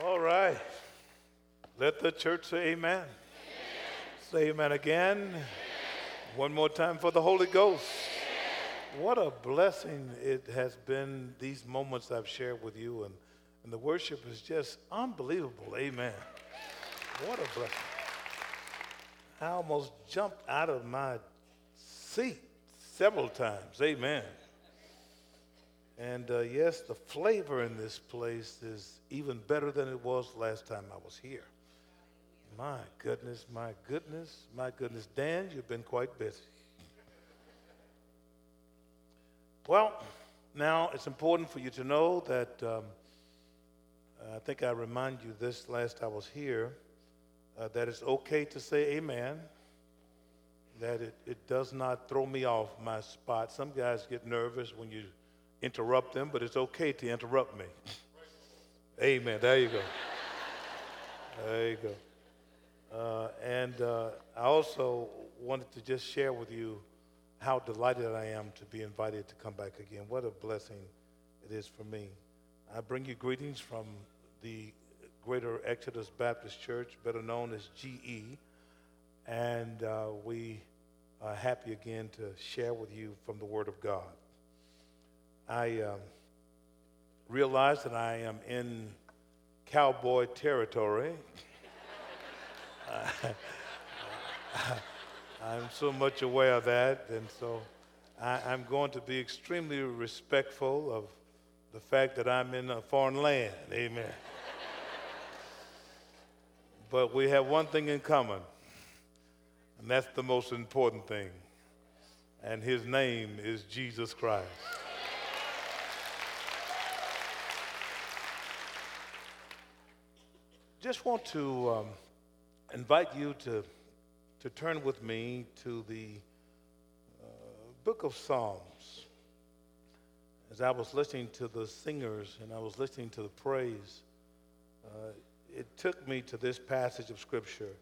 All right. Let the church say amen. amen. Say amen again. Amen. One more time for the Holy Ghost. Amen. What a blessing it has been, these moments I've shared with you. And, and the worship is just unbelievable. Amen. What a blessing. I almost jumped out of my seat several times. Amen. And uh, yes, the flavor in this place is even better than it was last time I was here. My goodness, my goodness, my goodness. Dan, you've been quite busy. Well, now it's important for you to know that um, I think I remind you this last I was here uh, that it's okay to say amen, that it, it does not throw me off my spot. Some guys get nervous when you interrupt them, but it's okay to interrupt me. Amen. There you go. There you go. Uh, and uh, I also wanted to just share with you how delighted I am to be invited to come back again. What a blessing it is for me. I bring you greetings from the Greater Exodus Baptist Church, better known as GE, and uh, we are happy again to share with you from the Word of God. I um, realize that I am in cowboy territory. I'm so much aware of that, and so I, am going to be extremely respectful of the fact that I'm in a foreign land. Amen. but we have one thing in common, and that's the most important thing, and his name is Jesus Christ. Just want to um, invite you to, to turn with me to the uh, book of Psalms. As I was listening to the singers and I was listening to the praise, uh, it took me to this passage of Scripture,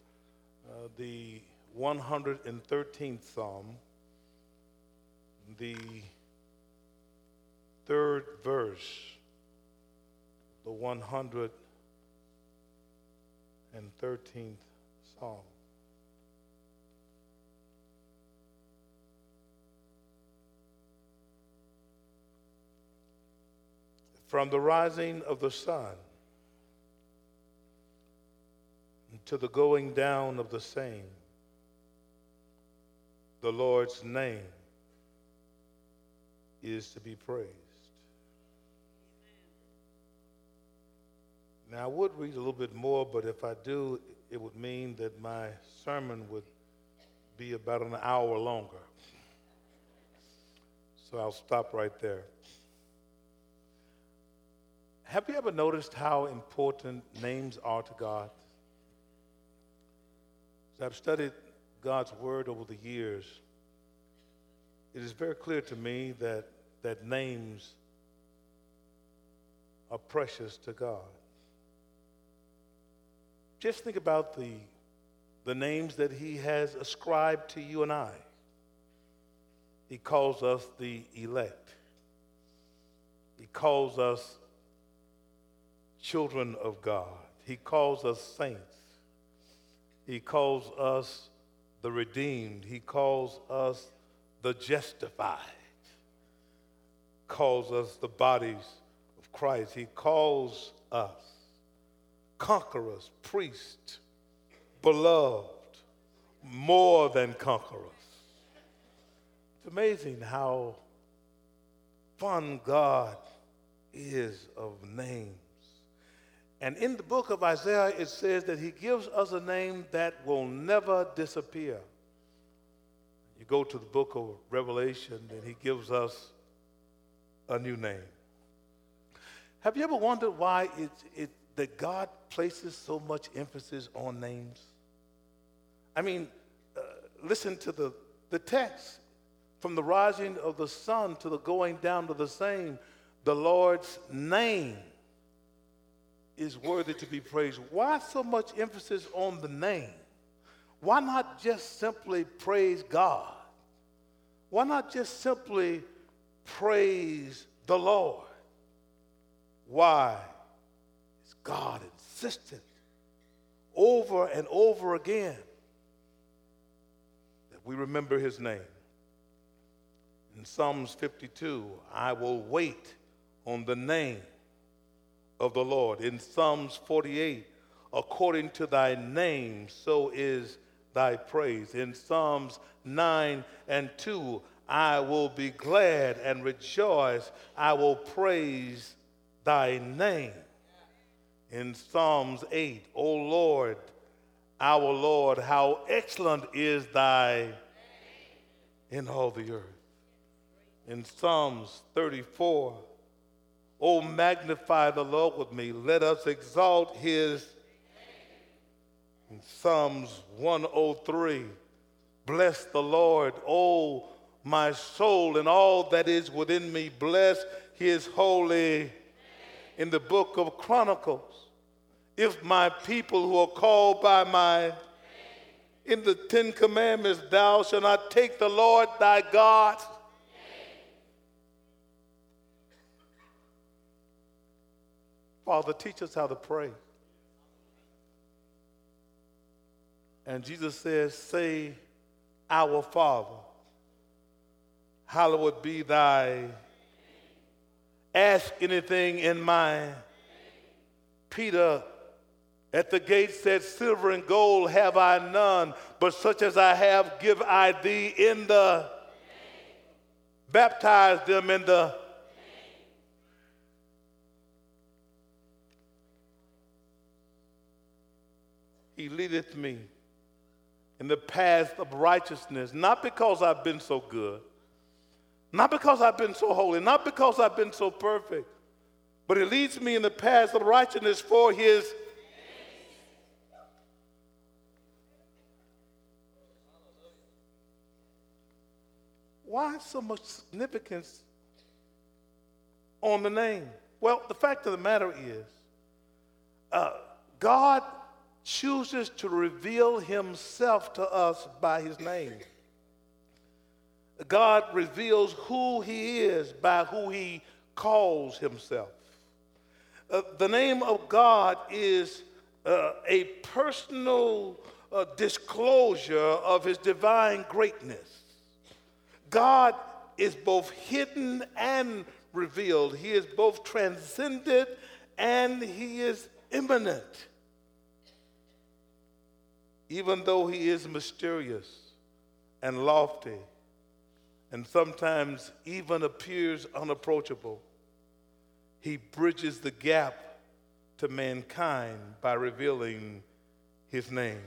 uh, the 113th Psalm, the third verse, the 100 and 13th Psalm. From the rising of the sun to the going down of the same, the Lord's name is to be praised. Now, I would read a little bit more, but if I do, it would mean that my sermon would be about an hour longer. So I'll stop right there. Have you ever noticed how important names are to God? As I've studied God's Word over the years, it is very clear to me that, that names are precious to God. Just think about the, the names that he has ascribed to you and I. He calls us the elect. He calls us children of God. He calls us saints. He calls us the redeemed. He calls us the justified. Calls us the bodies of Christ. He calls us conquerors, priests, beloved, more than conquerors. It's amazing how fun God is of names. And in the book of Isaiah, it says that he gives us a name that will never disappear. You go to the book of Revelation, and he gives us a new name. Have you ever wondered why it, it, that God places so much emphasis on names? I mean, uh, listen to the, the text. From the rising of the sun to the going down to the same, the Lord's name is worthy to be praised. Why so much emphasis on the name? Why not just simply praise God? Why not just simply praise the Lord? Why? God insisted over and over again that we remember his name. In Psalms 52, I will wait on the name of the Lord. In Psalms 48, according to thy name, so is thy praise. In Psalms 9 and 2, I will be glad and rejoice. I will praise thy name. In Psalms 8, O Lord, our Lord, how excellent is thy in all the earth. In Psalms 34, Oh, magnify the Lord with me. Let us exalt his. In Psalms 103, bless the Lord, oh, my soul, and all that is within me. Bless his holy. In the book of Chronicles, if my people who are called by my in the Ten Commandments, thou shalt not take the Lord thy God Father, teach us how to pray. And Jesus says, Say, Our Father, hallowed be thy. Ask anything in my. Peter at the gate said, Silver and gold have I none, but such as I have give I thee in the. Baptize them in the He leadeth me in the path of righteousness, not because I've been so good, not because I've been so holy, not because I've been so perfect, but it leads me in the path of righteousness for His. Why so much significance on the name? Well, the fact of the matter is, uh, God chooses to reveal himself to us by his name. God reveals who he is by who he calls himself. Uh, the name of God is uh, a personal uh, disclosure of his divine greatness. God is both hidden and revealed, he is both transcendent and he is immanent even though he is mysterious and lofty and sometimes even appears unapproachable, he bridges the gap to mankind by revealing his name.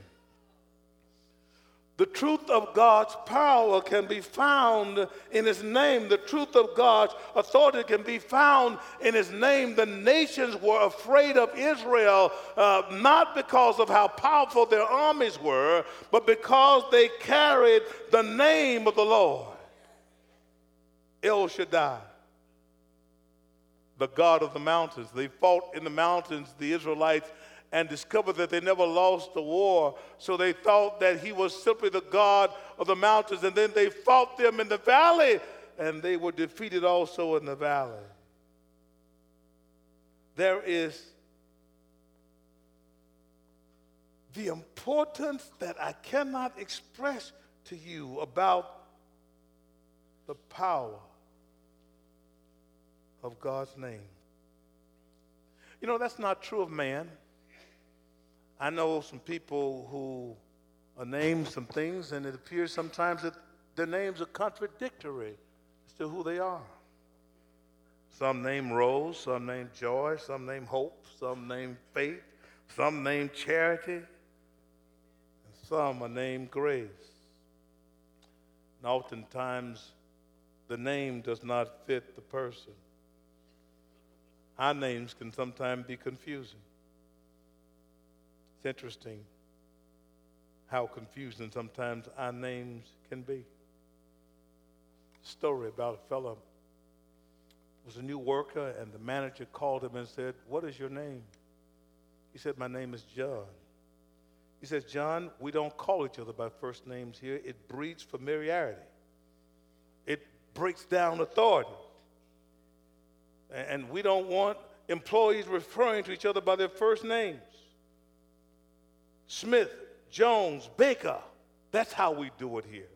The truth of God's power can be found in His name. The truth of God's authority can be found in His name. The nations were afraid of Israel uh, not because of how powerful their armies were, but because they carried the name of the Lord. El Shaddai, the God of the mountains. They fought in the mountains, the Israelites and discovered that they never lost the war. So they thought that he was simply the God of the mountains. And then they fought them in the valley, and they were defeated also in the valley. There is the importance that I cannot express to you about the power of God's name. You know, that's not true of man. I know some people who uh, are named some things, and it appears sometimes that their names are contradictory as to who they are. Some name Rose, some name Joy, some name Hope, some name Faith, some name Charity, and some are named Grace. And oftentimes, the name does not fit the person. Our names can sometimes be confusing. It's interesting how confusing sometimes our names can be. Story about a fellow was a new worker, and the manager called him and said, What is your name? He said, My name is John. He says, John, we don't call each other by first names here. It breeds familiarity, it breaks down authority. And we don't want employees referring to each other by their first names. Smith, Jones, Baker. That's how we do it here.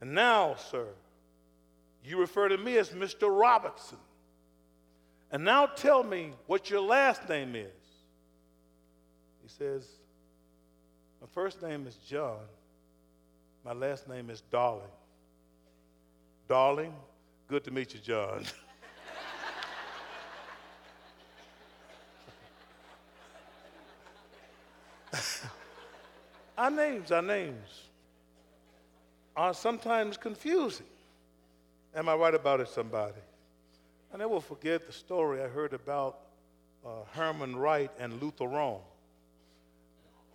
And now, sir, you refer to me as Mr. Robertson. And now tell me what your last name is. He says, My first name is John. My last name is Darling. Darling, good to meet you, John. our names, our names are sometimes confusing. Am I right about it, somebody? I never forget the story I heard about uh, Herman Wright and Luther Wrong.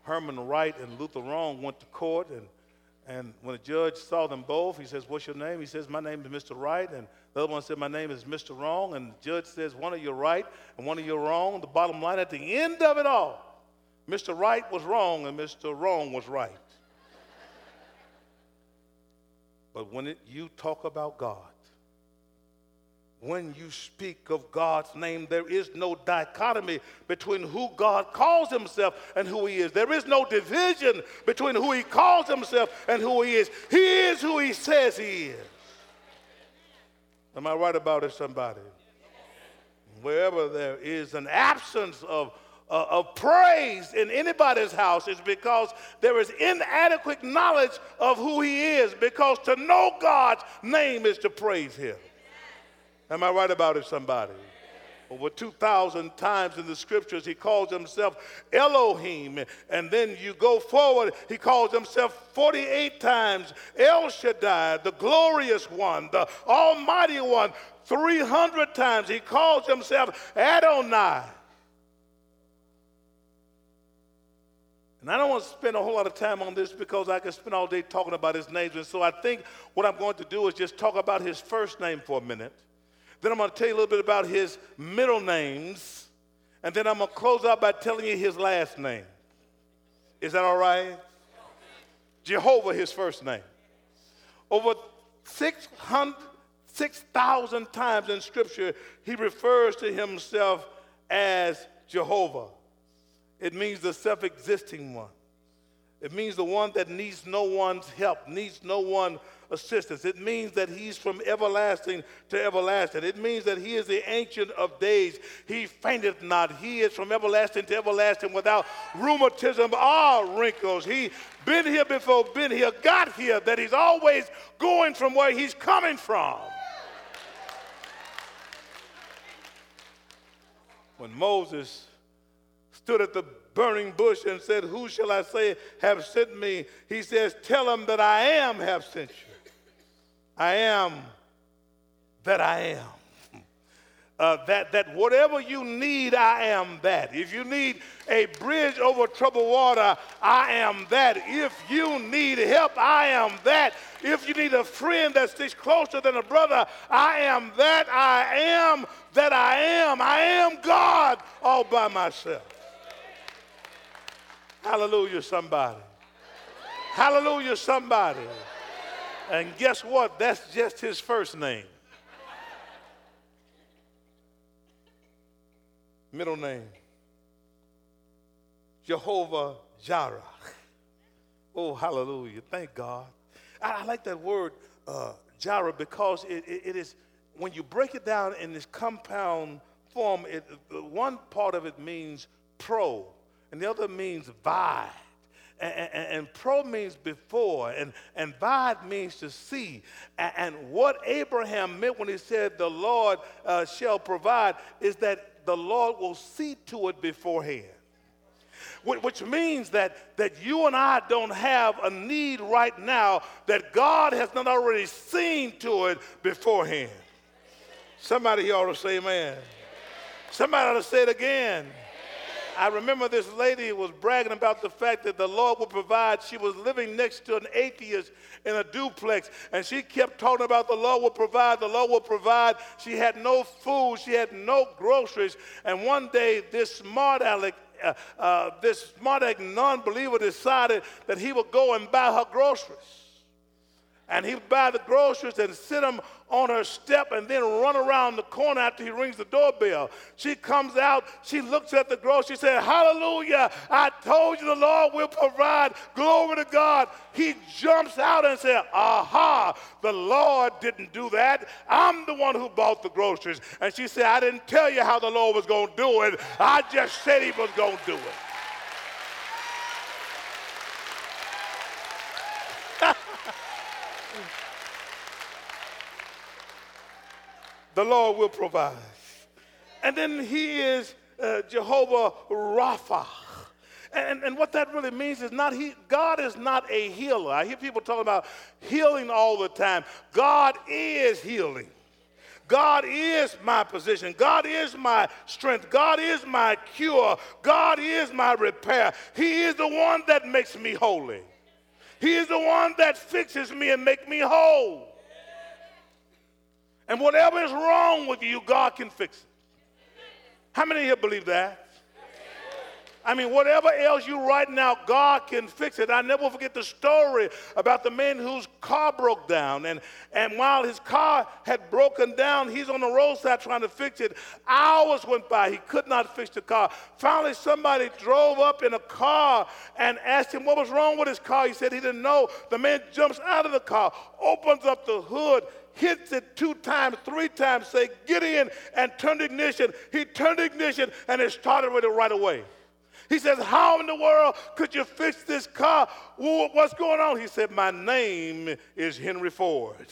Herman Wright and Luther Wrong went to court, and, and when the judge saw them both, he says, What's your name? He says, My name is Mr. Wright. And the other one said, My name is Mr. Wrong. And the judge says, One of you right and one of you wrong. The bottom line at the end of it all, Mr. Wright was wrong and Mr. Wrong was right. but when it, you talk about God, when you speak of God's name, there is no dichotomy between who God calls himself and who he is. There is no division between who he calls himself and who he is. He is who he says he is. Am I right about it, somebody? Wherever there is an absence of, uh, of praise in anybody's house, is because there is inadequate knowledge of who he is, because to know God's name is to praise him. Am I right about it, somebody? Over 2,000 times in the scriptures, he calls himself Elohim. And then you go forward, he calls himself 48 times El Shaddai, the glorious one, the almighty one. 300 times he calls himself Adonai. And I don't want to spend a whole lot of time on this because I can spend all day talking about his names. And so I think what I'm going to do is just talk about his first name for a minute. Then I'm going to tell you a little bit about his middle names. And then I'm going to close out by telling you his last name. Is that all right? Jehovah, his first name. Over 6,000 6, times in Scripture, he refers to himself as Jehovah. It means the self existing one. It means the one that needs no one's help, needs no one assistance. It means that he's from everlasting to everlasting. It means that he is the ancient of days. He fainteth not. He is from everlasting to everlasting without rheumatism or wrinkles. He been here before, been here, got here, that he's always going from where he's coming from. When Moses stood at the burning bush and said, Who shall I say have sent me? He says, Tell him that I am have sent you. I am that I am. Uh, that, that whatever you need, I am that. If you need a bridge over troubled water, I am that. If you need help, I am that. If you need a friend that sticks closer than a brother, I am that. I am that I am. I am God all by myself. Hallelujah, somebody. Hallelujah, somebody. And guess what? That's just his first name. Middle name Jehovah Jireh. Oh, hallelujah. Thank God. I, I like that word, uh, Jireh, because it, it, it is, when you break it down in this compound form, it, one part of it means pro and the other means vide. And, and, and, pro means before, and, and vide means to see. And, and, what Abraham meant when he said, The Lord uh, shall provide, is that the Lord will see to it beforehand. Which means that, that you and I don't have a need right now that God has not already seen to it beforehand. Somebody ought to say amen. Somebody ought to say it again. I remember this lady was bragging about the fact that the Lord would provide. She was living next to an atheist in a duplex, and she kept talking about the Lord will provide, the Lord will provide. She had no food, she had no groceries. And one day, this smart aleck, uh, uh, this smart non believer decided that he would go and buy her groceries. And he'll buy the groceries and sit them on her step and then run around the corner after he rings the doorbell. She comes out, she looks at the groceries, she said, Hallelujah, I told you the Lord will provide. Glory to God. He jumps out and said, Aha, the Lord didn't do that. I'm the one who bought the groceries. And she said, I didn't tell you how the Lord was going to do it. I just said he was going to do it. The Lord will provide. And then he is uh, Jehovah Rapha. And, and what that really means is not he, God is not a healer. I hear people talking about healing all the time. God is healing. God is my position. God is my strength. God is my cure. God is my repair. He is the one that makes me holy. He is the one that fixes me and make me whole. And whatever is wrong with you, God can fix it. How many here believe that? I mean, whatever ails you right now, God can fix it. I never forget the story about the man whose car broke down. And, and while his car had broken down, he's on the roadside trying to fix it. Hours went by. He could not fix the car. Finally, somebody drove up in a car and asked him what was wrong with his car. He said he didn't know. The man jumps out of the car, opens up the hood, hits it two times, three times, say, get in and turn the ignition. He turned ignition and it started with it right away. He says, How in the world could you fix this car? What's going on? He said, My name is Henry Ford.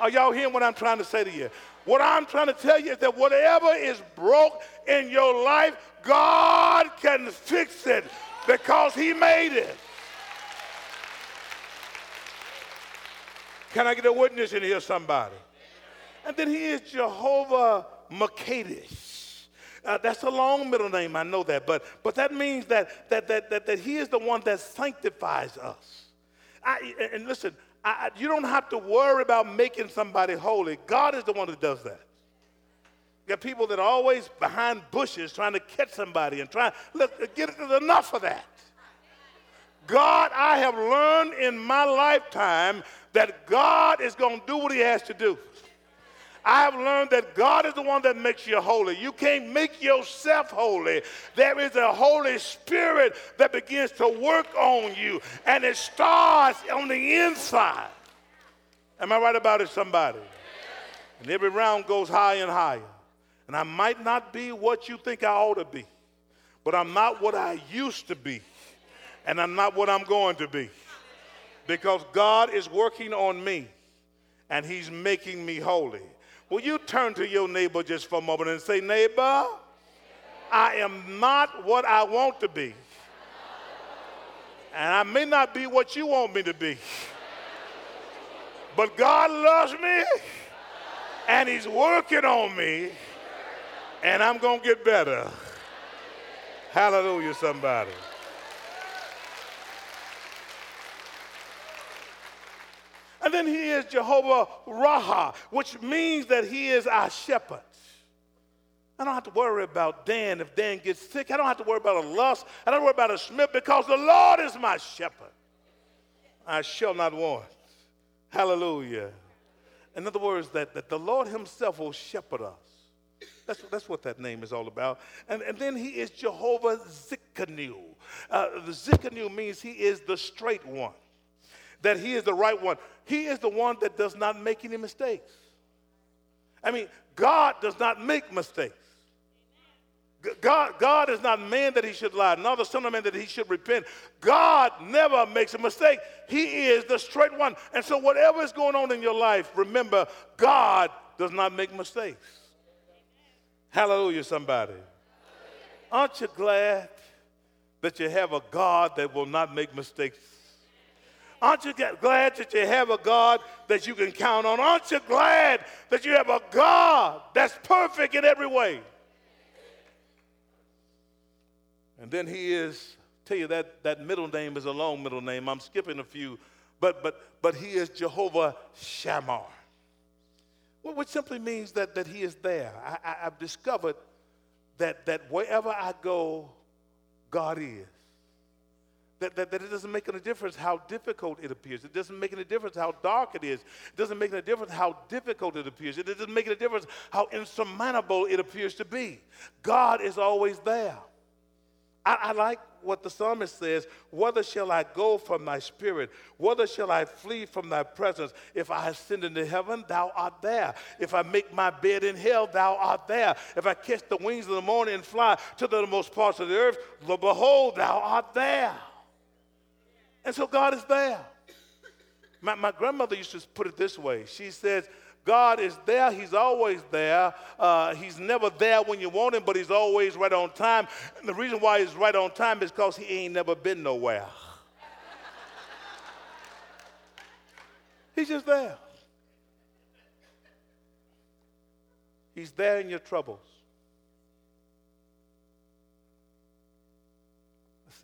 Are y'all hearing what I'm trying to say to you? What I'm trying to tell you is that whatever is broke in your life, God can fix it because He made it. Can I get a witness in here, somebody? And then he is Jehovah Makadish. Uh, that's a long middle name, I know that, but, but that means that, that, that, that, that he is the one that sanctifies us. I, and listen, I, you don't have to worry about making somebody holy. God is the one that does that. You got people that are always behind bushes trying to catch somebody and trying, look, get enough of that. God, I have learned in my lifetime that God is going to do what he has to do. I have learned that God is the one that makes you holy. You can't make yourself holy. There is a Holy Spirit that begins to work on you, and it starts on the inside. Am I right about it, somebody? And every round goes higher and higher. And I might not be what you think I ought to be, but I'm not what I used to be, and I'm not what I'm going to be because God is working on me and He's making me holy. Will you turn to your neighbor just for a moment and say, Neighbor, I am not what I want to be. And I may not be what you want me to be. But God loves me and He's working on me, and I'm going to get better. Hallelujah, somebody. Then he is Jehovah Raha, which means that he is our shepherd. I don't have to worry about Dan if Dan gets sick. I don't have to worry about a lust. I don't worry about a smith because the Lord is my shepherd. I shall not want. Hallelujah. In other words, that, that the Lord himself will shepherd us. That's, that's what that name is all about. And, and then he is Jehovah Tsidkenu. Uh, the Tsidkenu means he is the straight one that he is the right one. He is the one that does not make any mistakes. I mean, God does not make mistakes. God, God is not man that he should lie, nor the son of man that he should repent. God never makes a mistake. He is the straight one. And so, whatever is going on in your life, remember, God does not make mistakes. Hallelujah, somebody. Aren't you glad that you have a God that will not make mistakes? Aren't you glad that you have a God that you can count on? Aren't you glad that you have a God that's perfect in every way? And then he is, tell you that that middle name is a long middle name. I'm skipping a few, but but but he is Jehovah Shammah. Well, which simply means that, that he is there. I, I, I've discovered that, that wherever I go, God is. That, that, that, it doesn't make any difference how difficult it appears. It doesn't make any difference how dark it is. It doesn't make any difference how difficult it appears. It doesn't make any difference how insurmountable it appears to be. God is always there. I, I like what the psalmist says Whether shall I go from thy spirit? Whether shall I flee from thy presence? If I ascend into heaven, thou art there. If I make my bed in hell, thou art there. If I catch the wings of the morning and fly to the most parts of the earth, behold, thou art there. And so God is there. My, my grandmother used to put it this way. She says, God is there. He's always there. Uh, he's never there when you want him, but he's always right on time. And the reason why he's right on time is because he ain't never been nowhere. he's just there. He's there in your troubles.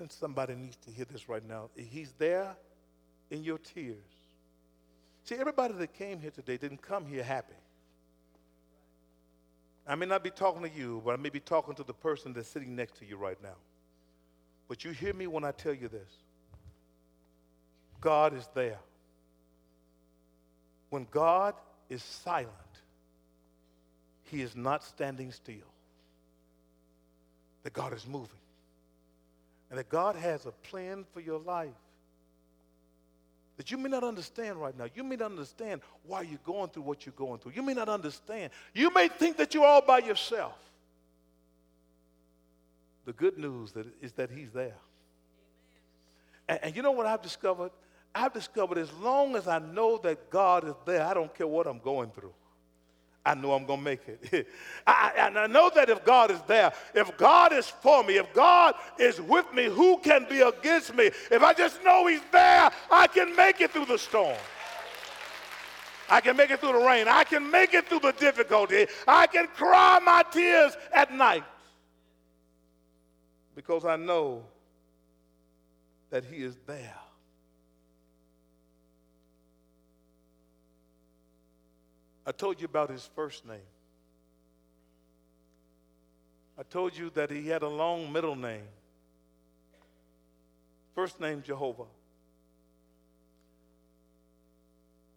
Somebody needs to hear this right now. He's there in your tears. See, everybody that came here today didn't come here happy. I may not be talking to you, but I may be talking to the person that's sitting next to you right now. But you hear me when I tell you this God is there. When God is silent, He is not standing still. That God is moving. And that God has a plan for your life that you may not understand right now. You may not understand why you're going through what you're going through. You may not understand. You may think that you're all by yourself. The good news that is that He's there. And, and you know what I've discovered? I've discovered as long as I know that God is there, I don't care what I'm going through. I know I'm going to make it. I, and I know that if God is there, if God is for me, if God is with me, who can be against me? If I just know He's there, I can make it through the storm. I can make it through the rain. I can make it through the difficulty. I can cry my tears at night because I know that He is there. I told you about his first name. I told you that he had a long middle name. First name Jehovah.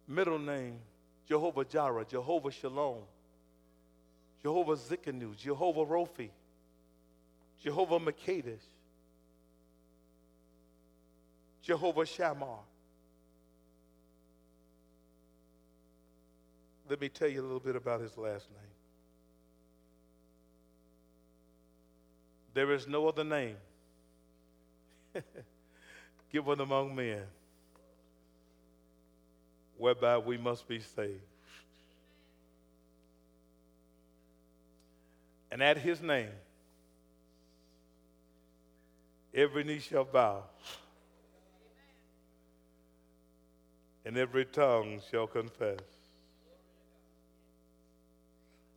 Middle name Jehovah Jireh, Jehovah Shalom, Jehovah Tsidkenu, Jehovah Rophi, Jehovah Makadish, Jehovah Shammah. Let me tell you a little bit about his last name. There is no other name given among men whereby we must be saved. And at his name, every knee shall bow, and every tongue shall confess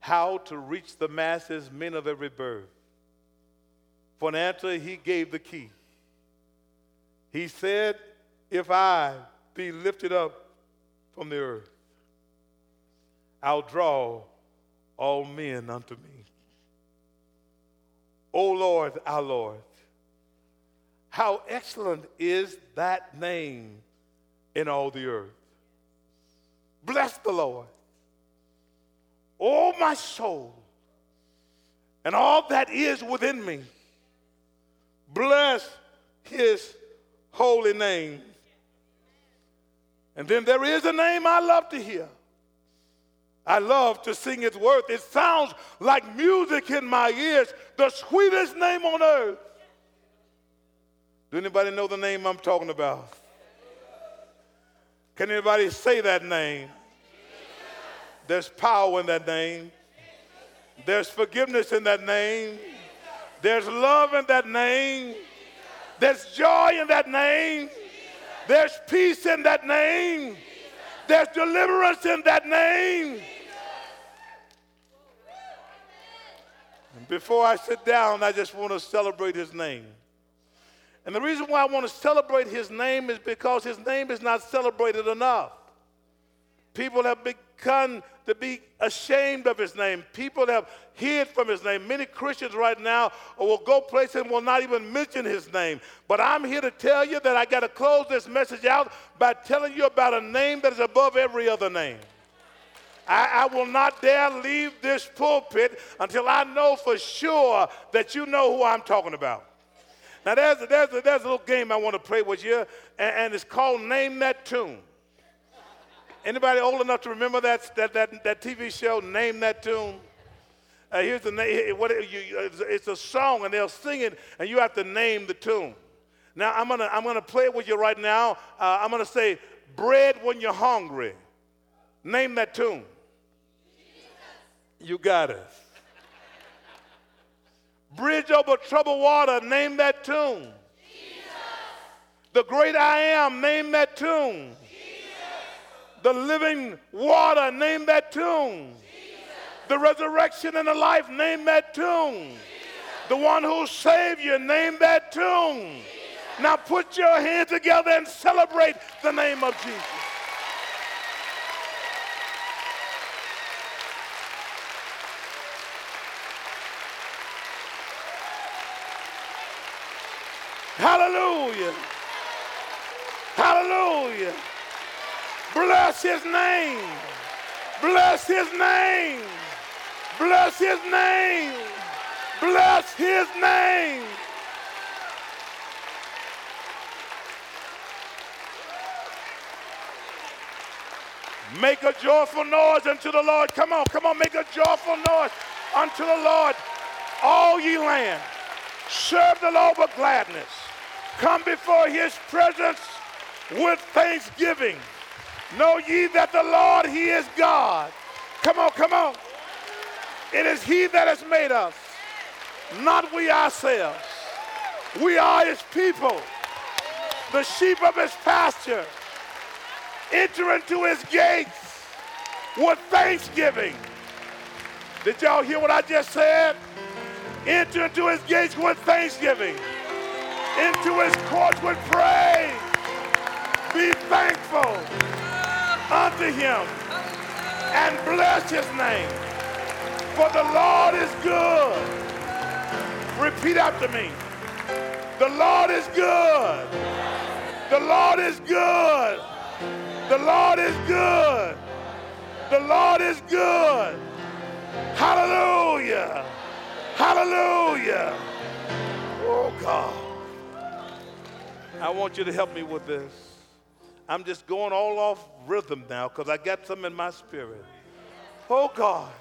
how to reach the masses, men of every birth. For an answer, he gave the key. He said, If I be lifted up from the earth, I'll draw all men unto me. O Lord, our Lord, how excellent is that name in all the earth. Bless the Lord. Oh, my soul, and all that is within me, bless his holy name. And then there is a name I love to hear. I love to sing its worth. It sounds like music in my ears, the sweetest name on earth. Do anybody know the name I'm talking about? Can anybody say that name? There's power in that name. There's forgiveness in that name. There's love in that name. There's joy in that name. There's peace in that name. There's deliverance in that name. And before I sit down, I just want to celebrate his name. And the reason why I want to celebrate his name is because his name is not celebrated enough. People have begun to be ashamed of his name. People have hid from his name. Many Christians right now will go places and will not even mention his name. But I'm here to tell you that I got to close this message out by telling you about a name that is above every other name. I, I, will not dare leave this pulpit until I know for sure that you know who I'm talking about. Now, there's a, there's there's a little game I want to play with you, and, and it's called Name That Tune. Anybody old enough to remember that, that, that, that TV show, Name That Tune? Uh, here's the name. What, you, it's a song, and they'll sing it, and you have to name the tune. Now, I'm going to I'm gonna play it with you right now. Uh, I'm going to say, bread when you're hungry. Name that tune. You got it. Bridge over troubled water. Name that tune. Jesus. The great I am. Name that tune the living water, name that tune. The resurrection and the life, name that tune. The one who saved you, name that tune. Now put your hands together and celebrate the name of Jesus. Hallelujah. Hallelujah. Bless his name. Bless his name. Bless his name. Bless his name. Make a joyful noise unto the Lord. Come on, come on, make a joyful noise unto the Lord, all ye land. Serve the Lord with gladness. Come before his presence with thanksgiving. Know ye that the Lord, He is God. Come on, come on. It is He that has made us, not we ourselves. We are His people, the sheep of His pasture. Enter into His gates with thanksgiving. Did y'all hear what I just said? Enter into His gates with thanksgiving, into His courts with praise. Be thankful unto him and bless his name. For the Lord is good. Repeat after me. The Lord is good. The Lord is good. The Lord is good. The Lord is good. Hallelujah. Hallelujah. Oh God. I want you to help me with this. I'm just going all off rhythm now because I got some in my spirit. Oh God.